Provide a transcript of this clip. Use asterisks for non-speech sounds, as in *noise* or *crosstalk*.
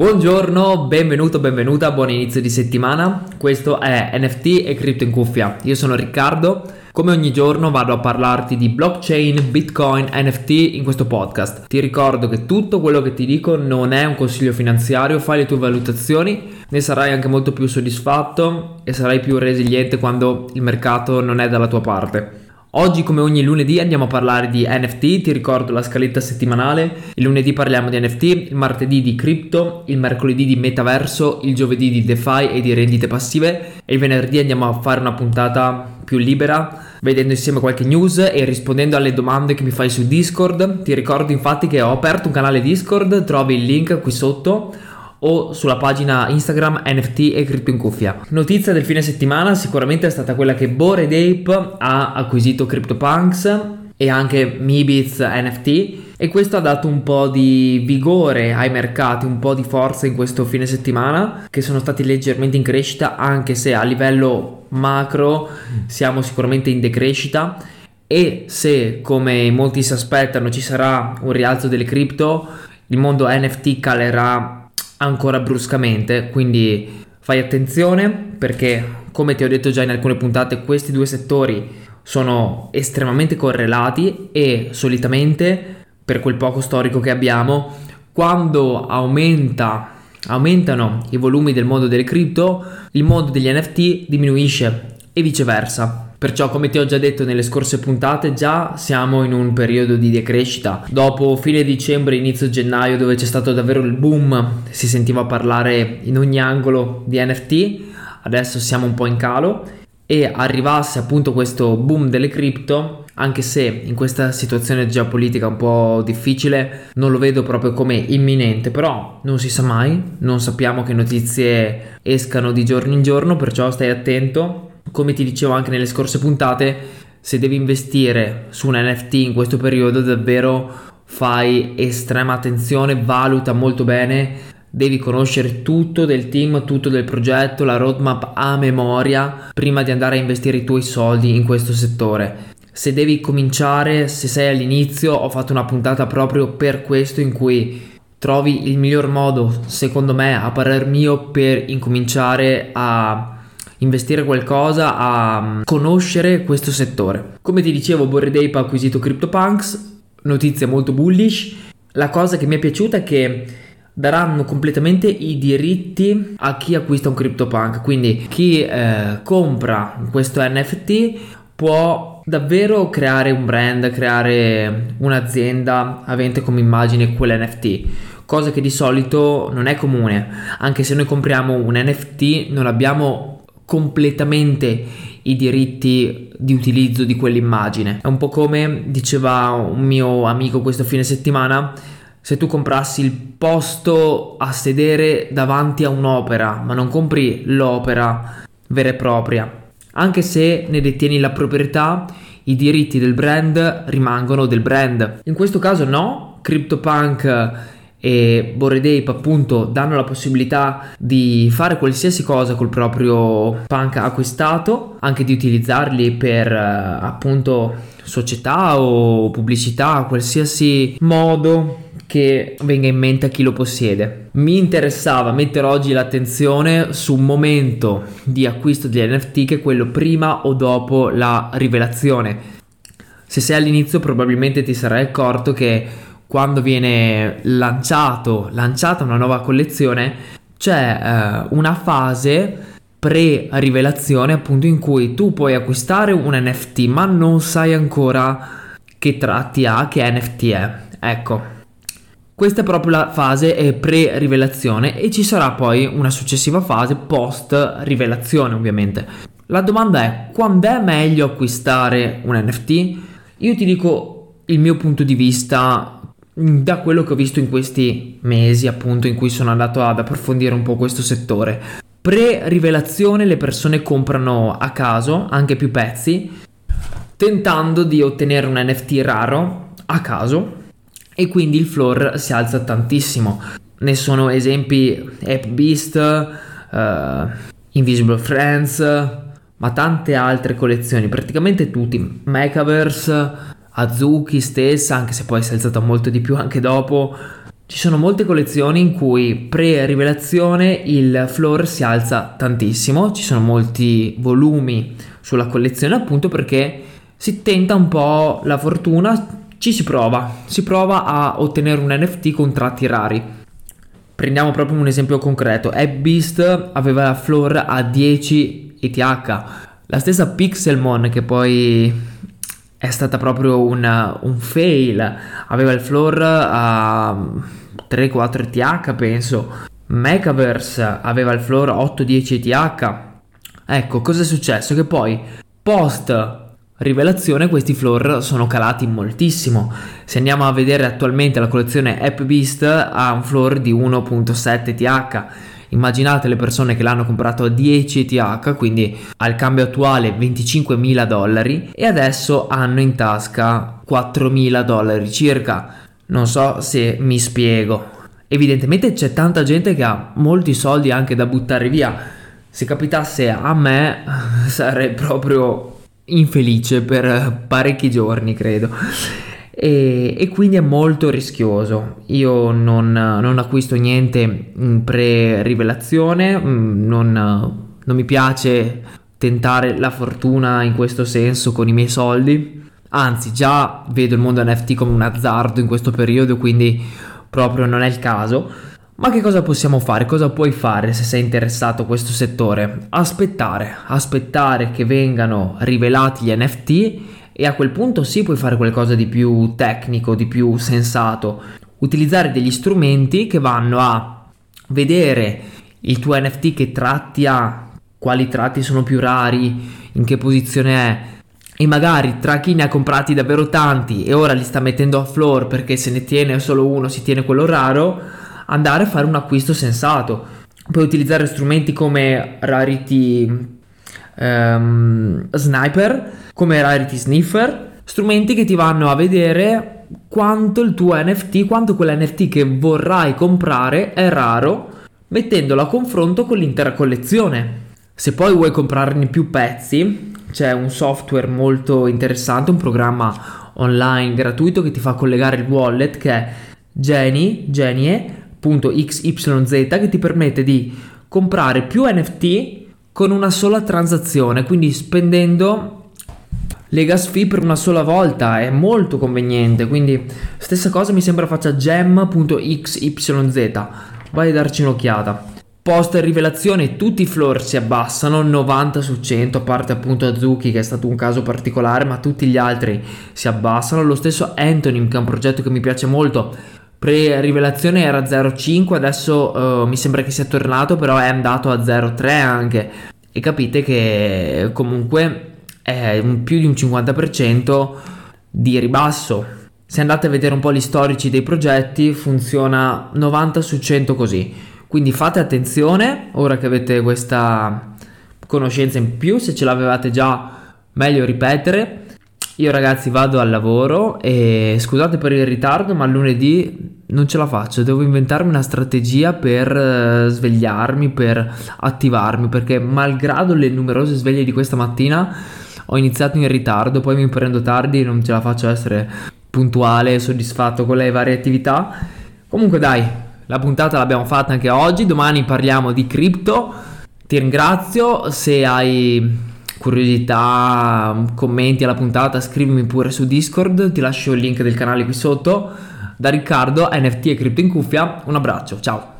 Buongiorno, benvenuto, benvenuta, buon inizio di settimana. Questo è NFT e Crypto in cuffia. Io sono Riccardo. Come ogni giorno vado a parlarti di blockchain, bitcoin, NFT in questo podcast. Ti ricordo che tutto quello che ti dico non è un consiglio finanziario, fai le tue valutazioni, ne sarai anche molto più soddisfatto e sarai più resiliente quando il mercato non è dalla tua parte. Oggi come ogni lunedì andiamo a parlare di NFT, ti ricordo la scaletta settimanale, il lunedì parliamo di NFT, il martedì di cripto, il mercoledì di metaverso, il giovedì di DeFi e di rendite passive e il venerdì andiamo a fare una puntata più libera vedendo insieme qualche news e rispondendo alle domande che mi fai su Discord. Ti ricordo infatti che ho aperto un canale Discord, trovi il link qui sotto o sulla pagina Instagram NFT e Crypto in cuffia. Notizia del fine settimana sicuramente è stata quella che Bored Ape ha acquisito CryptoPunks e anche Mibiz NFT e questo ha dato un po' di vigore ai mercati, un po' di forza in questo fine settimana che sono stati leggermente in crescita anche se a livello macro siamo sicuramente in decrescita e se come molti si aspettano ci sarà un rialzo delle cripto il mondo NFT calerà ancora bruscamente, quindi fai attenzione perché come ti ho detto già in alcune puntate questi due settori sono estremamente correlati e solitamente per quel poco storico che abbiamo quando aumenta aumentano i volumi del mondo delle cripto il mondo degli NFT diminuisce e viceversa Perciò, come ti ho già detto nelle scorse puntate, già siamo in un periodo di decrescita. Dopo fine dicembre, inizio gennaio, dove c'è stato davvero il boom, si sentiva parlare in ogni angolo di NFT, adesso siamo un po' in calo. E arrivasse appunto questo boom delle cripto, anche se in questa situazione geopolitica un po' difficile non lo vedo proprio come imminente, però non si sa mai, non sappiamo che notizie escano di giorno in giorno, perciò stai attento come ti dicevo anche nelle scorse puntate, se devi investire su un NFT in questo periodo davvero fai estrema attenzione, valuta molto bene, devi conoscere tutto del team, tutto del progetto, la roadmap a memoria prima di andare a investire i tuoi soldi in questo settore. Se devi cominciare, se sei all'inizio, ho fatto una puntata proprio per questo in cui trovi il miglior modo, secondo me, a parer mio, per incominciare a investire qualcosa a mm, conoscere questo settore. Come ti dicevo, Bored Ape ha acquisito CryptoPunks, notizia molto bullish. La cosa che mi è piaciuta è che daranno completamente i diritti a chi acquista un CryptoPunk, quindi chi eh, compra questo NFT può davvero creare un brand, creare un'azienda avente come immagine quell'NFT cosa che di solito non è comune. Anche se noi compriamo un NFT, non abbiamo completamente i diritti di utilizzo di quell'immagine. È un po' come diceva un mio amico questo fine settimana, se tu comprassi il posto a sedere davanti a un'opera, ma non compri l'opera vera e propria, anche se ne detieni la proprietà, i diritti del brand rimangono del brand. In questo caso no, CryptoPunk e Bored Ape appunto danno la possibilità di fare qualsiasi cosa col proprio punk acquistato, anche di utilizzarli per eh, appunto società o pubblicità, qualsiasi modo che venga in mente a chi lo possiede. Mi interessava mettere oggi l'attenzione su un momento di acquisto degli NFT che è quello prima o dopo la rivelazione. Se sei all'inizio probabilmente ti sarai accorto che quando viene lanciato, lanciata una nuova collezione, c'è eh, una fase pre-rivelazione appunto in cui tu puoi acquistare un NFT ma non sai ancora che tratti ha, che NFT è. Ecco, questa è proprio la fase pre-rivelazione e ci sarà poi una successiva fase post-rivelazione ovviamente. La domanda è quando è meglio acquistare un NFT? Io ti dico il mio punto di vista da quello che ho visto in questi mesi, appunto, in cui sono andato ad approfondire un po' questo settore. Pre-rivelazione le persone comprano a caso anche più pezzi, tentando di ottenere un NFT raro a caso e quindi il floor si alza tantissimo. Ne sono esempi App Beast, uh, Invisible Friends, ma tante altre collezioni, praticamente tutti, Macaverse, Azuki stessa, anche se poi si è alzata molto di più anche dopo, Ci sono molte collezioni in cui pre-rivelazione il floor si alza tantissimo, ci sono molti volumi sulla collezione appunto perché si tenta un po' la fortuna, ci si prova, si prova a ottenere un NFT con tratti rari. Prendiamo proprio un esempio concreto, Beast aveva la floor a 10 ETH, la stessa Pixelmon che poi è stata proprio un, un fail, aveva il floor a 3-4 ETH penso, Mechaverse aveva il floor 8-10 ETH, ecco cosa è successo? Che poi post rivelazione questi floor sono calati moltissimo. Se andiamo a vedere attualmente la collezione App Beast ha un floor di 1.7 ETH. Immaginate le persone che l'hanno comprato a 10 ETH, quindi al cambio attuale 25.000 dollari e adesso hanno in tasca 4.000 dollari circa. Non so se mi spiego. Evidentemente c'è tanta gente che ha molti soldi anche da buttare via. Se capitasse a me *laughs* sarei proprio infelice per parecchi giorni, credo. E, e, quindi è molto rischioso. Io non, non acquisto niente in pre-rivelazione, mm, non, non mi piace tentare la fortuna in questo senso con i miei soldi. Anzi, già vedo il mondo NFT come un azzardo in questo periodo, quindi proprio non è il caso. Ma che cosa possiamo fare? Cosa puoi fare se sei interessato a questo settore? Aspettare, aspettare che vengano rivelati gli NFT e a quel punto sì puoi fare qualcosa di più tecnico, di più sensato. Utilizzare degli strumenti che vanno a vedere il tuo NFT che tratti ha, quali tratti sono più rari, in che posizione è e magari tra chi ne ha comprati davvero tanti e ora li sta mettendo a floor perché se ne tiene solo uno si tiene quello raro andare a fare un acquisto sensato. Puoi utilizzare strumenti come Rarity um, Sniper, come Rarity Sniffer, strumenti che ti vanno a vedere quanto il tuo NFT, quanto quell'NFT che vorrai comprare è raro, mettendolo a confronto con l'intera collezione. Se poi vuoi comprarne più pezzi, c'è un software molto interessante, un programma online gratuito che ti fa collegare il wallet che è Genie, Genie .xyz che ti permette di comprare più NFT con una sola transazione, quindi spendendo le gas fee per una sola volta, è molto conveniente, quindi stessa cosa mi sembra faccia gem.xyz, vai a darci un'occhiata. Post rivelazione tutti i floor si abbassano, 90 su 100, a parte appunto Azuki che è stato un caso particolare, ma tutti gli altri si abbassano. Lo stesso Antonym che è un progetto che mi piace molto, pre-rivelazione era 0,5, adesso uh, mi sembra che sia tornato, però è andato a 0,3 anche. E capite che comunque è un, più di un 50% di ribasso. Se andate a vedere un po' gli storici dei progetti, funziona 90 su 100 così. Quindi fate attenzione, ora che avete questa conoscenza in più, se ce l'avevate già, meglio ripetere. Io ragazzi vado al lavoro e scusate per il ritardo, ma lunedì non ce la faccio, devo inventarmi una strategia per uh, svegliarmi, per attivarmi, perché malgrado le numerose sveglie di questa mattina ho iniziato in ritardo, poi mi prendo tardi non ce la faccio essere puntuale soddisfatto con le varie attività. Comunque dai, la puntata l'abbiamo fatta anche oggi, domani parliamo di cripto. Ti ringrazio, se hai curiosità, commenti alla puntata, scrivimi pure su Discord, ti lascio il link del canale qui sotto. Da Riccardo, NFT e Cripto in cuffia, un abbraccio, ciao!